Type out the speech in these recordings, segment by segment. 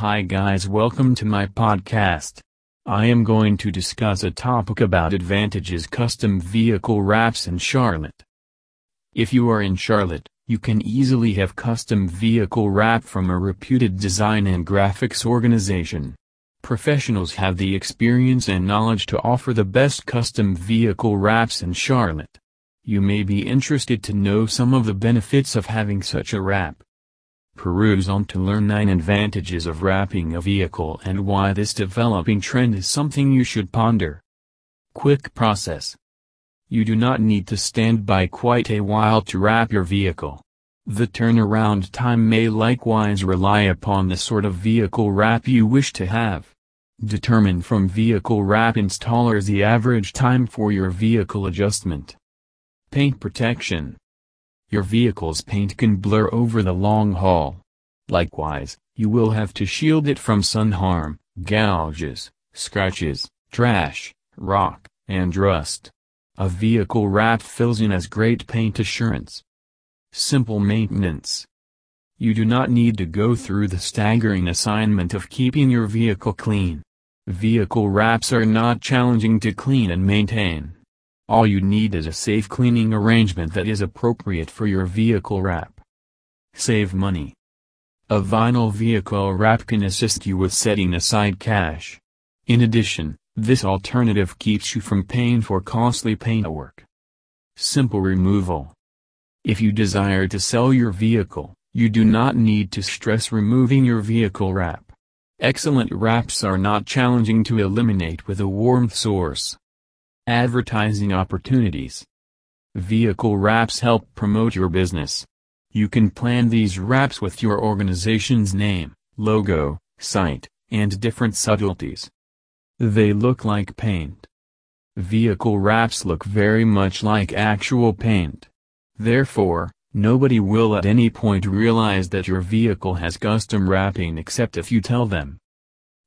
Hi guys welcome to my podcast. I am going to discuss a topic about advantages custom vehicle wraps in Charlotte. If you are in Charlotte, you can easily have custom vehicle wrap from a reputed design and graphics organization. Professionals have the experience and knowledge to offer the best custom vehicle wraps in Charlotte. You may be interested to know some of the benefits of having such a wrap. Peruse on to learn 9 advantages of wrapping a vehicle and why this developing trend is something you should ponder. Quick process. You do not need to stand by quite a while to wrap your vehicle. The turnaround time may likewise rely upon the sort of vehicle wrap you wish to have. Determine from vehicle wrap installers the average time for your vehicle adjustment. Paint protection. Your vehicle's paint can blur over the long haul. Likewise, you will have to shield it from sun harm, gouges, scratches, trash, rock, and rust. A vehicle wrap fills in as great paint assurance. Simple maintenance. You do not need to go through the staggering assignment of keeping your vehicle clean. Vehicle wraps are not challenging to clean and maintain. All you need is a safe cleaning arrangement that is appropriate for your vehicle wrap. Save money. A vinyl vehicle wrap can assist you with setting aside cash. In addition, this alternative keeps you from paying for costly paintwork. Simple removal. If you desire to sell your vehicle, you do not need to stress removing your vehicle wrap. Excellent wraps are not challenging to eliminate with a warmth source. Advertising opportunities. Vehicle wraps help promote your business. You can plan these wraps with your organization's name, logo, site, and different subtleties. They look like paint. Vehicle wraps look very much like actual paint. Therefore, nobody will at any point realize that your vehicle has custom wrapping except if you tell them.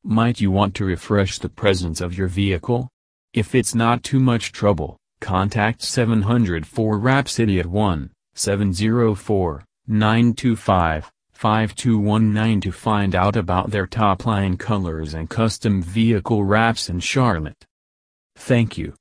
Might you want to refresh the presence of your vehicle? If it's not too much trouble, contact 704 Wrap City at 1-704-925-5219 to find out about their top line colors and custom vehicle wraps in Charlotte. Thank you.